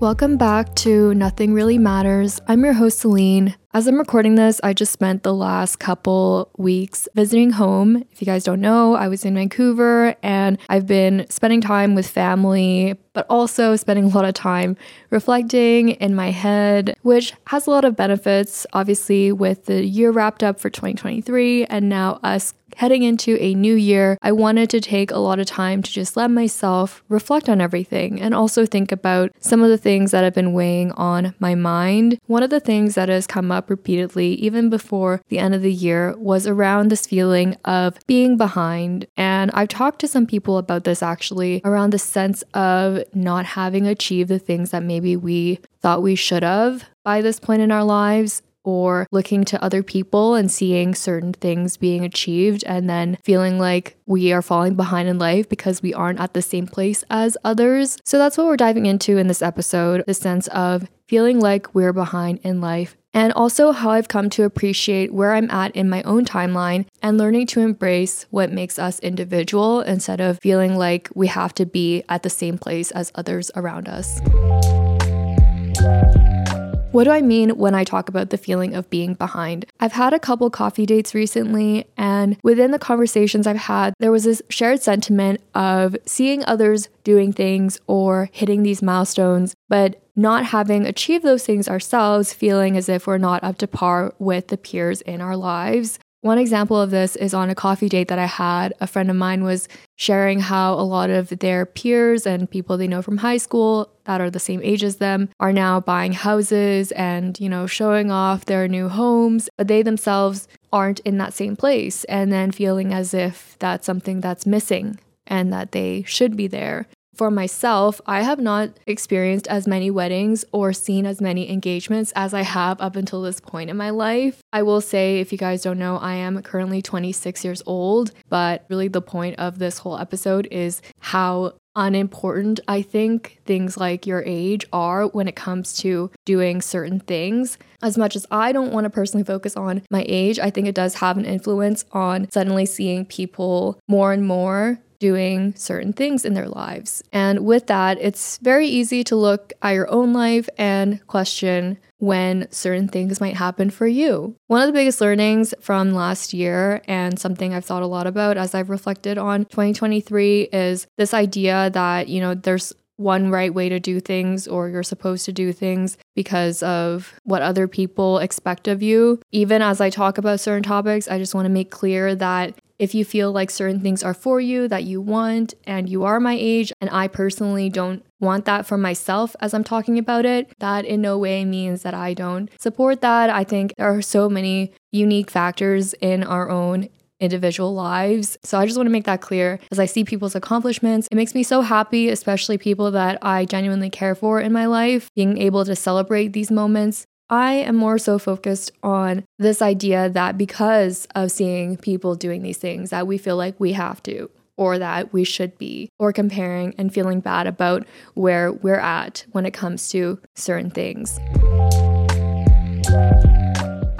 Welcome back to Nothing Really Matters. I'm your host, Celine. As I'm recording this, I just spent the last couple weeks visiting home. If you guys don't know, I was in Vancouver and I've been spending time with family, but also spending a lot of time reflecting in my head, which has a lot of benefits. Obviously, with the year wrapped up for 2023 and now us heading into a new year, I wanted to take a lot of time to just let myself reflect on everything and also think about some of the things that have been weighing on my mind. One of the things that has come up repeatedly, even before the end of the year, was around this feeling of being behind. And I've talked to some people about this actually, around the sense of not having achieved the things that maybe we thought we should have by this point in our lives or looking to other people and seeing certain things being achieved and then feeling like we are falling behind in life because we aren't at the same place as others. So that's what we're diving into in this episode the sense of feeling like we're behind in life and also how I've come to appreciate where I'm at in my own timeline and learning to embrace what makes us individual instead of feeling like we have to be at the same place as others around us. What do I mean when I talk about the feeling of being behind? I've had a couple coffee dates recently, and within the conversations I've had, there was this shared sentiment of seeing others doing things or hitting these milestones, but not having achieved those things ourselves, feeling as if we're not up to par with the peers in our lives. One example of this is on a coffee date that I had. A friend of mine was sharing how a lot of their peers and people they know from high school that are the same age as them are now buying houses and, you know, showing off their new homes, but they themselves aren't in that same place and then feeling as if that's something that's missing and that they should be there. For myself, I have not experienced as many weddings or seen as many engagements as I have up until this point in my life. I will say, if you guys don't know, I am currently 26 years old, but really the point of this whole episode is how unimportant I think things like your age are when it comes to doing certain things. As much as I don't want to personally focus on my age, I think it does have an influence on suddenly seeing people more and more doing certain things in their lives. And with that, it's very easy to look at your own life and question when certain things might happen for you. One of the biggest learnings from last year, and something I've thought a lot about as I've reflected on 2023, is this idea that, you know, there's one right way to do things or you're supposed to do things because of what other people expect of you. Even as I talk about certain topics, I just want to make clear that if you feel like certain things are for you that you want and you are my age, and I personally don't want that for myself as I'm talking about it, that in no way means that I don't support that. I think there are so many unique factors in our own individual lives. So I just want to make that clear as I see people's accomplishments. It makes me so happy, especially people that I genuinely care for in my life, being able to celebrate these moments I am more so focused on this idea that because of seeing people doing these things, that we feel like we have to or that we should be, or comparing and feeling bad about where we're at when it comes to certain things.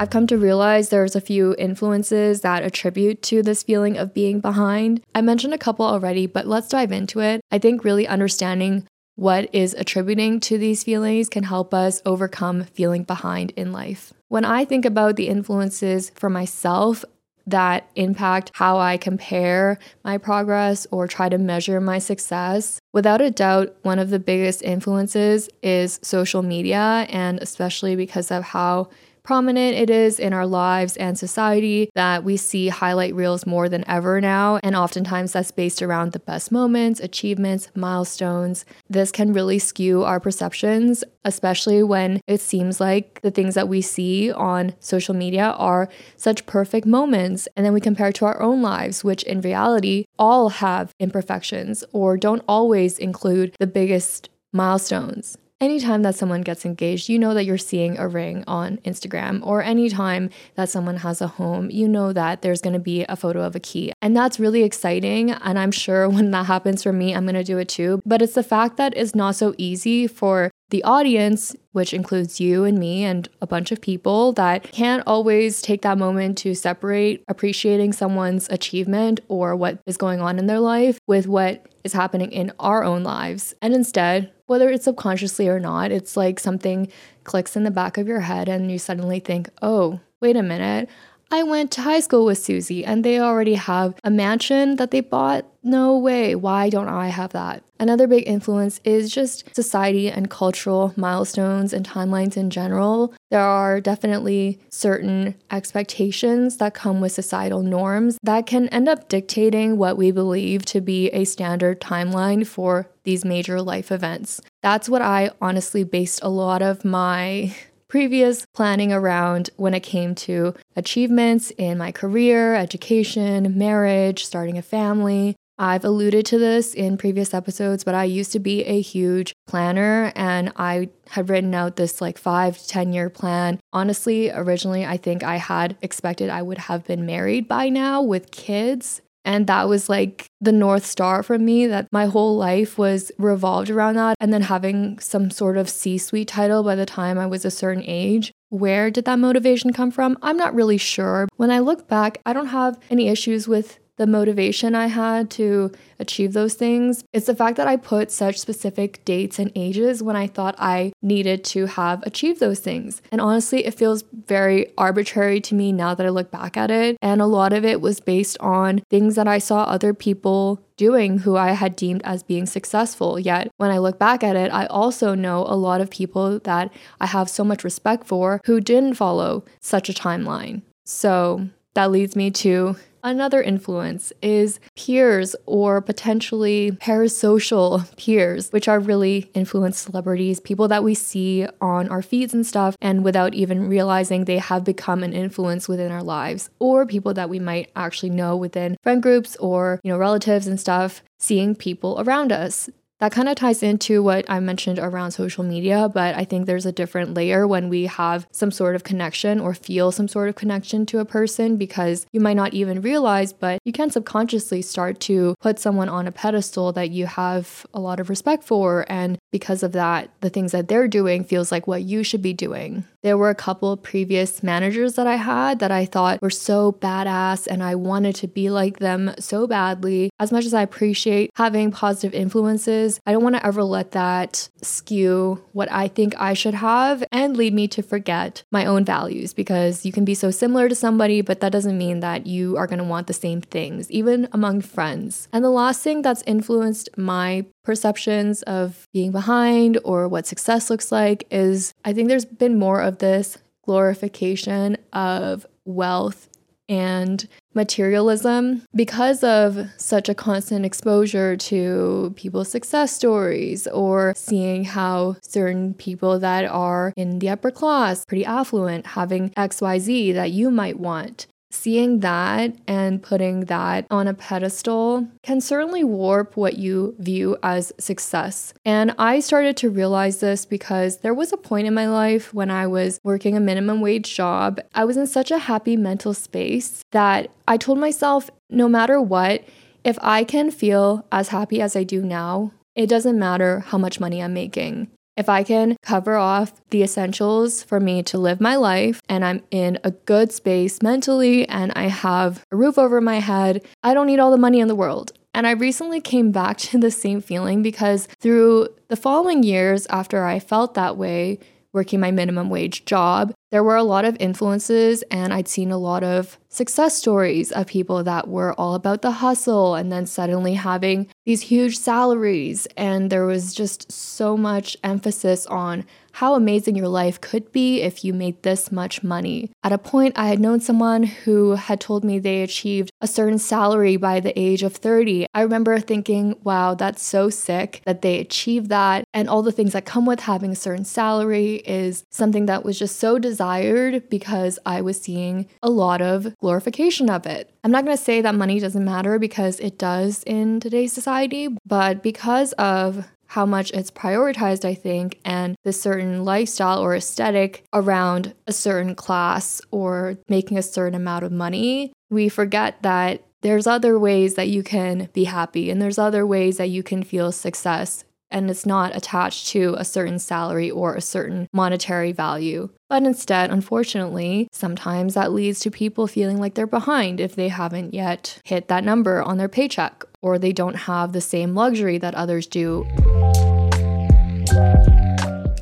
I've come to realize there's a few influences that attribute to this feeling of being behind. I mentioned a couple already, but let's dive into it. I think really understanding what is attributing to these feelings can help us overcome feeling behind in life. When I think about the influences for myself that impact how I compare my progress or try to measure my success, without a doubt, one of the biggest influences is social media, and especially because of how prominent it is in our lives and society that we see highlight reels more than ever now. And oftentimes that's based around the best moments, achievements, milestones. This can really skew our perceptions, especially when it seems like the things that we see on social media are such perfect moments. And then we compare it to our own lives, which in reality all have imperfections or don't always include the biggest milestones anytime that someone gets engaged, you know that you're seeing a ring on Instagram, or anytime that someone has a home, you know that there's to be a photo of a key. And that's really exciting. And I'm sure when that happens for me, I'm to do it too. But it's the fact that it's not so easy for the audience, which includes you and me and a bunch of people that can't always take that moment to separate appreciating someone's achievement or what is going on in their life with what is happening in our own lives. And instead, whether it's subconsciously or not, it's like something clicks in the back of your head and you suddenly think, oh, wait a minute. I went to high school with Susie and they already have a mansion that they bought. No way. Why don't I have that? Another big influence is just society and cultural milestones and timelines in general. There are definitely certain expectations that come with societal norms that can end up dictating what we believe to be a standard timeline for these major life events. That's what I honestly based a lot of my previous planning around when it came to achievements in my career, education, marriage, starting a family. I've alluded to this in previous episodes, but I used to be a huge planner and I had written out this like five to 10 year plan. Honestly, originally, I think I had expected I would have been married by now with kids. And that was like the North Star for me, that my whole life was revolved around that. And then having some sort of C suite title by the time I was a certain age. Where did that motivation come from? I'm not really sure. When I look back, I don't have any issues with the motivation I had to achieve those things. It's the fact that I put such specific dates and ages when I thought I needed to have achieved those things. And honestly, it feels very arbitrary to me now that I look back at it. And a lot of it was based on things that I saw other people doing who I had deemed as being successful. Yet, when I look back at it, I also know a lot of people that I have so much respect for who didn't follow such a timeline. So that leads me to Another influence is peers or potentially parasocial peers, which are really influenced celebrities, people that we see on our feeds and stuff, and without even realizing they have become an influence within our lives, or people that we might actually know within friend groups or, you know, relatives and stuff, seeing people around us that kind of ties into what I mentioned around social media, but I think there's a different layer when we have some sort of connection or feel some sort of connection to a person because you might not even realize, but you can subconsciously start to put someone on a pedestal that you have a lot of respect for. And because of that, the things that they're doing feels like what you should be doing. There were a couple previous managers that I had that I thought were so badass and I wanted to be like them so badly. As much as I appreciate having positive influences, I don't want to ever let that skew what I think I should have and lead me to forget my own values because you can be so similar to somebody, but that doesn't mean that you are going to want the same things, even among friends. And the last thing that's influenced my perceptions of being behind or what success looks like is I think there's been more of this glorification of wealth and materialism because of such a constant exposure to people's success stories or seeing how certain people that are in the upper class, pretty affluent, having XYZ that you might want seeing that and putting that on a pedestal can certainly warp what you view as success. And I started to realize this because there was a point in my life when I was working a minimum wage job. I was in such a happy mental space that I told myself no matter what, if I can feel as happy as I do now, it doesn't matter how much money I'm making. If I can cover off the essentials for me to live my life and I'm in a good space mentally and I have a roof over my head, I don't need all the money in the world. And I recently came back to the same feeling because through the following years after I felt that way, working my minimum wage job, there were a lot of influences, and I'd seen a lot of success stories of people that were all about the hustle and then suddenly having these huge salaries. And there was just so much emphasis on how amazing your life could be if you made this much money. At a point, I had known someone who had told me they achieved a certain salary by the age of 30. I remember thinking, wow, that's so sick that they achieved that. And all the things that come with having a certain salary is something that was just so desired because I was seeing a lot of glorification of it. I'm not going to say that money doesn't matter because it does in today's society, but because of how much it's prioritized, I think, and the certain lifestyle or aesthetic around a certain class or making a certain amount of money, we forget that there's other ways that you can be happy and there's other ways that you can feel success and it's not attached to a certain salary or a certain monetary value. But instead, unfortunately, sometimes that leads to people feeling like they're behind if they haven't yet hit that number on their paycheck or they don't have the same luxury that others do.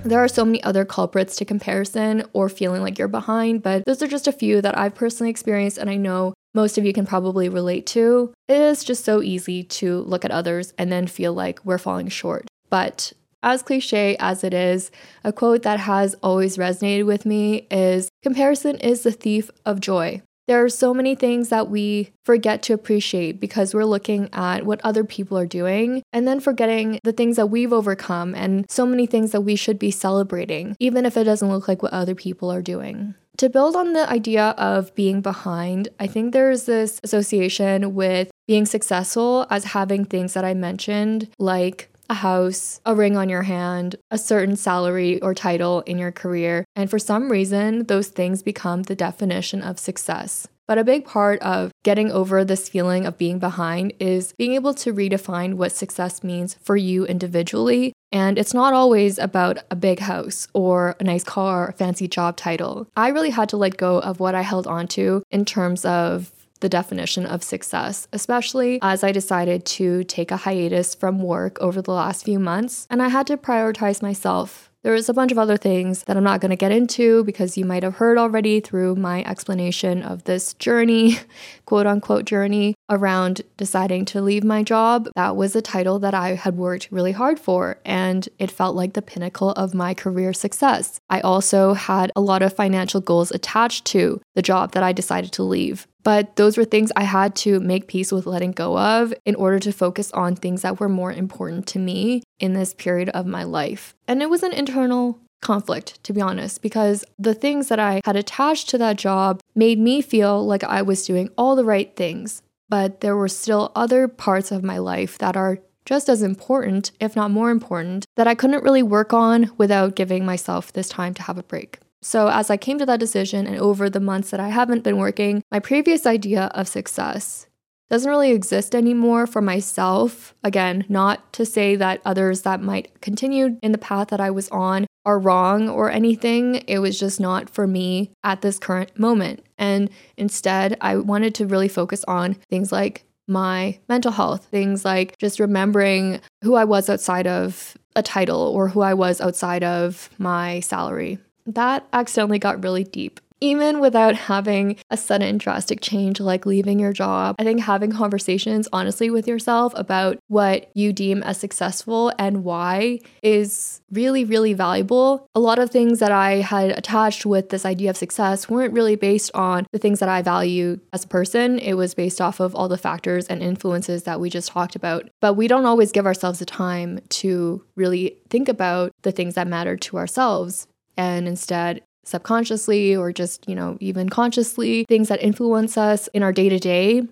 There are so many other culprits to comparison or feeling like you're behind, but those are just a few that I've personally experienced and I know most of you can probably relate to. It is just so easy to look at others and then feel like we're falling short. But as cliche as it is, a quote that has always resonated with me is Comparison is the thief of joy. There are so many things that we forget to appreciate because we're looking at what other people are doing and then forgetting the things that we've overcome and so many things that we should be celebrating, even if it doesn't look like what other people are doing. To build on the idea of being behind, I think there's this association with being successful as having things that I mentioned, like a house, a ring on your hand, a certain salary or title in your career. And for some reason, those things become the definition of success. But a big part of getting over this feeling of being behind is being able to redefine what success means for you individually. And it's not always about a big house or a nice car, a fancy job title. I really had to let go of what I held onto in terms of the definition of success, especially as I decided to take a hiatus from work over the last few months and I had to prioritize myself there's a bunch of other things that I'm not going to get into because you might have heard already through my explanation of this journey, quote unquote journey, around deciding to leave my job. That was a title that I had worked really hard for, and it felt like the pinnacle of my career success. I also had a lot of financial goals attached to the job that I decided to leave. But those were things I had to make peace with letting go of in order to focus on things that were more important to me in this period of my life. And it was an internal conflict, to be honest, because the things that I had attached to that job made me feel like I was doing all the right things. But there were still other parts of my life that are just as important, if not more important, that I couldn't really work on without giving myself this time to have a break. So, as I came to that decision and over the months that I haven't been working, my previous idea of success doesn't really exist anymore for myself. Again, not to say that others that might continue in the path that I was on are wrong or anything. It was just not for me at this current moment. And instead, I wanted to really focus on things like my mental health, things like just remembering who I was outside of a title or who I was outside of my salary that accidentally got really deep. Even without having a sudden drastic change like leaving your job, I think having conversations honestly with yourself about what you deem as successful and why is really, really valuable. A lot of things that I had attached with this idea of success weren't really based on the things that I value as a person. It was based off of all the factors and influences that we just talked about. But we don't always give ourselves the time to really think about the things that matter to ourselves and instead subconsciously or just, you know, even consciously, things that influence us in our day to day,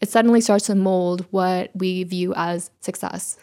it suddenly starts to mold what we view as success.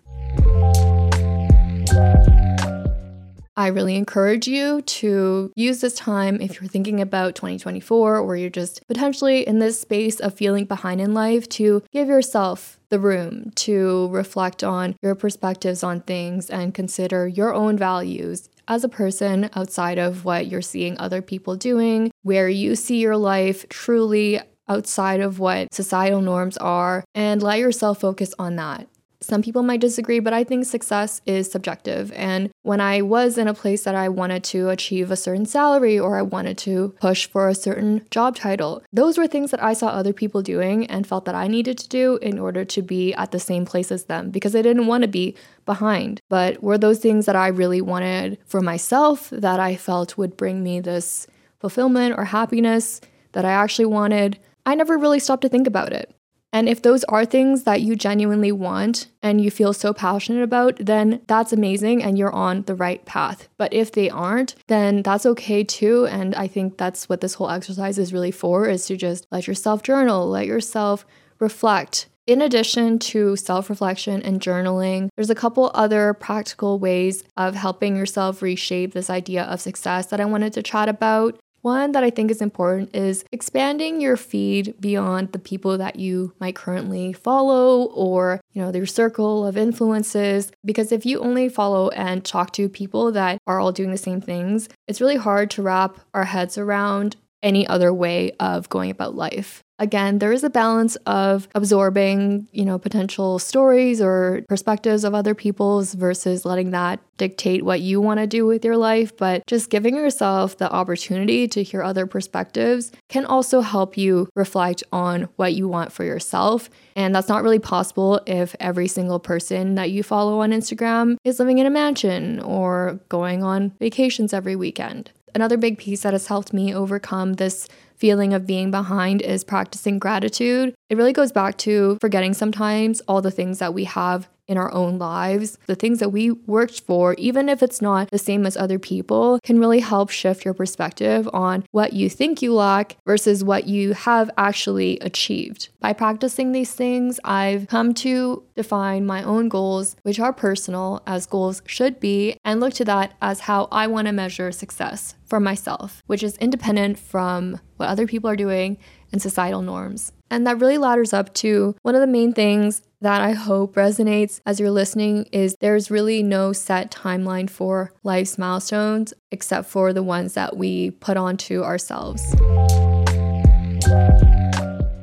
I really encourage you to use this time if you're thinking about 2024 or you're just potentially in this space of feeling behind in life to give yourself the room to reflect on your perspectives on things and consider your own values as a person outside of what you're seeing other people doing, where you see your life truly outside of what societal norms are, and let yourself focus on that. Some people might disagree, but I think success is subjective. And when I was in a place that I wanted to achieve a certain salary or I wanted to push for a certain job title, those were things that I saw other people doing and felt that I needed to do in order to be at the same place as them because I didn't want to be behind. But were those things that I really wanted for myself that I felt would bring me this fulfillment or happiness that I actually wanted? I never really stopped to think about it. And if those are things that you genuinely want and you feel so passionate about, then that's amazing and you're on the right path. But if they aren't, then that's okay too. And I think that's what this whole exercise is really for is to just let yourself journal, let yourself reflect. In addition to self reflection and journaling, there's a couple other practical ways of helping yourself reshape this idea of success that I wanted to chat about. One that I think is important is expanding your feed beyond the people that you might currently follow or, you know, their circle of influences. Because if you only follow and talk to people that are all doing the same things, it's really hard to wrap our heads around any other way of going about life. Again, there is a balance of absorbing, you know, potential stories or perspectives of other people's versus letting that dictate what you want to do with your life, but just giving yourself the opportunity to hear other perspectives can also help you reflect on what you want for yourself. And that's not really possible if every single person that you follow on Instagram is living in a mansion or going on vacations every weekend. Another big piece that has helped me overcome this feeling of being behind is practicing gratitude. It really goes back to forgetting sometimes all the things that we have in our own lives, the things that we worked for, even if it's not the same as other people, can really help shift your perspective on what you think you lack versus what you have actually achieved. By practicing these things, I've come to define my own goals, which are personal, as goals should be, and look to that as how I want to measure success for myself, which is independent from what other people are doing and societal norms. And that really ladders up to one of the main things that I hope resonates as you're listening is there's really no set timeline for life's milestones except for the ones that we put onto ourselves.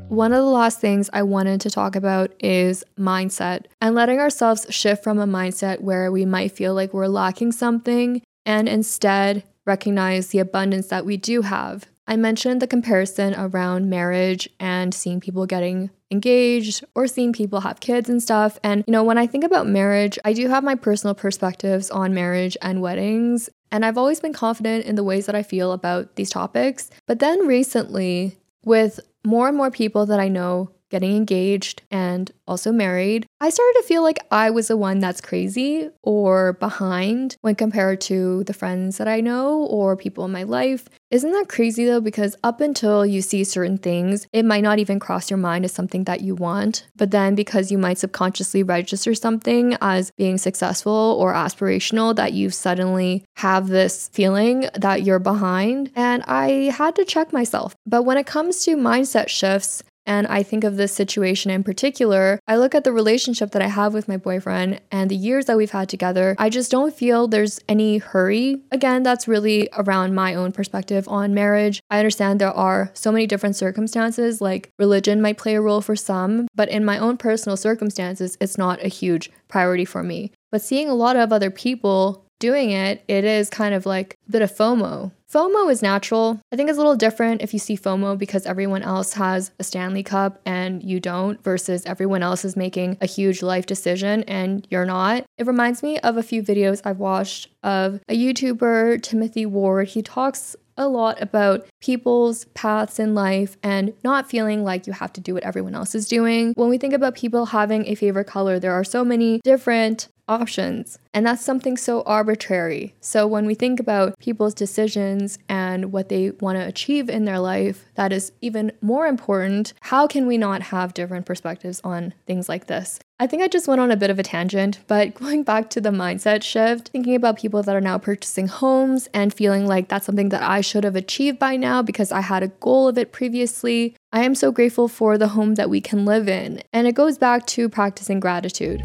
One of the last things I wanted to talk about is mindset and letting ourselves shift from a mindset where we might feel like we're lacking something and instead recognize the abundance that we do have. I mentioned the comparison around marriage and seeing people getting engaged or seeing people have kids and stuff. And, you know, when I think about marriage, I do have my personal perspectives on marriage and weddings. And I've always been confident in the ways that I feel about these topics. But then recently, with more and more people that I know getting engaged and also married, I started to feel like I was the one that's crazy or behind when compared to the friends that I know or people in my life. Isn't that crazy though? Because up until you see certain things, it might not even cross your mind as something that you want. But then because you might subconsciously register something as being successful or aspirational, that you suddenly have this feeling that you're behind. And I had to check myself. But when it comes to mindset shifts, and I think of this situation in particular, I look at the relationship that I have with my boyfriend and the years that we've had together. I just don't feel there's any hurry. Again, that's really around my own perspective on marriage. I understand there are so many different circumstances, like religion might play a role for some, but in my own personal circumstances, it's not a huge priority for me. But seeing a lot of other people doing it, it is kind of like a bit of FOMO. FOMO is natural. I think it's a little different if you see FOMO because everyone else has a Stanley Cup and you don't, versus everyone else is making a huge life decision and you're not. It reminds me of a few videos I've watched of a YouTuber, Timothy Ward. He talks a lot about people's paths in life and not feeling like you have to do what everyone else is doing. When we think about people having a favorite color, there are so many different options. And that's something so arbitrary. So when we think about people's decisions and what they want to achieve in their life, that is even more important. How can we not have different perspectives on things like this? I think I just went on a bit of a tangent, but going back to the mindset shift, thinking about people that are now purchasing homes and feeling like that's something that I should have achieved by now because I had a goal of it previously. I am so grateful for the home that we can live in. And it goes back to practicing gratitude.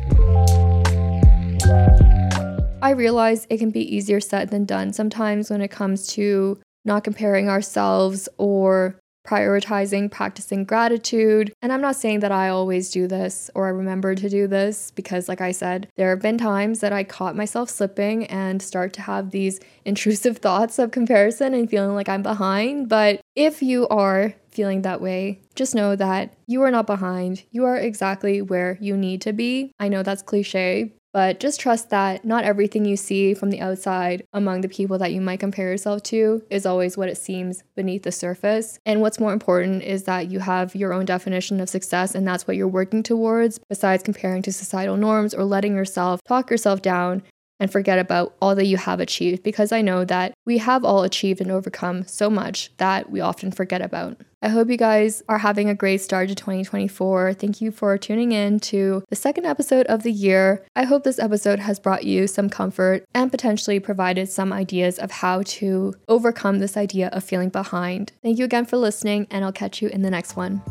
I realize it can be easier said than done sometimes when it comes to not comparing ourselves or prioritizing practicing gratitude. And I'm not saying that I always do this or I remember to do this because, like I said, there have been times that I caught myself slipping and start to have these intrusive thoughts of comparison and feeling like I'm behind. But if you are feeling that way, just know that you are not behind. You are exactly where you need to be. I know that's cliche, but just trust that not everything you see from the outside among the people that you might compare yourself to is always what it seems beneath the surface. And what's more important is that you have your own definition of success and that's what you're working towards, besides comparing to societal norms or letting yourself talk yourself down and forget about all that you have achieved because I know that we have all achieved and overcome so much that we often forget about. I hope you guys are having a great start to 2024. Thank you for tuning in to the second episode of the year. I hope this episode has brought you some comfort and potentially provided some ideas of how to overcome this idea of feeling behind. Thank you again for listening, and I'll catch you in the next one.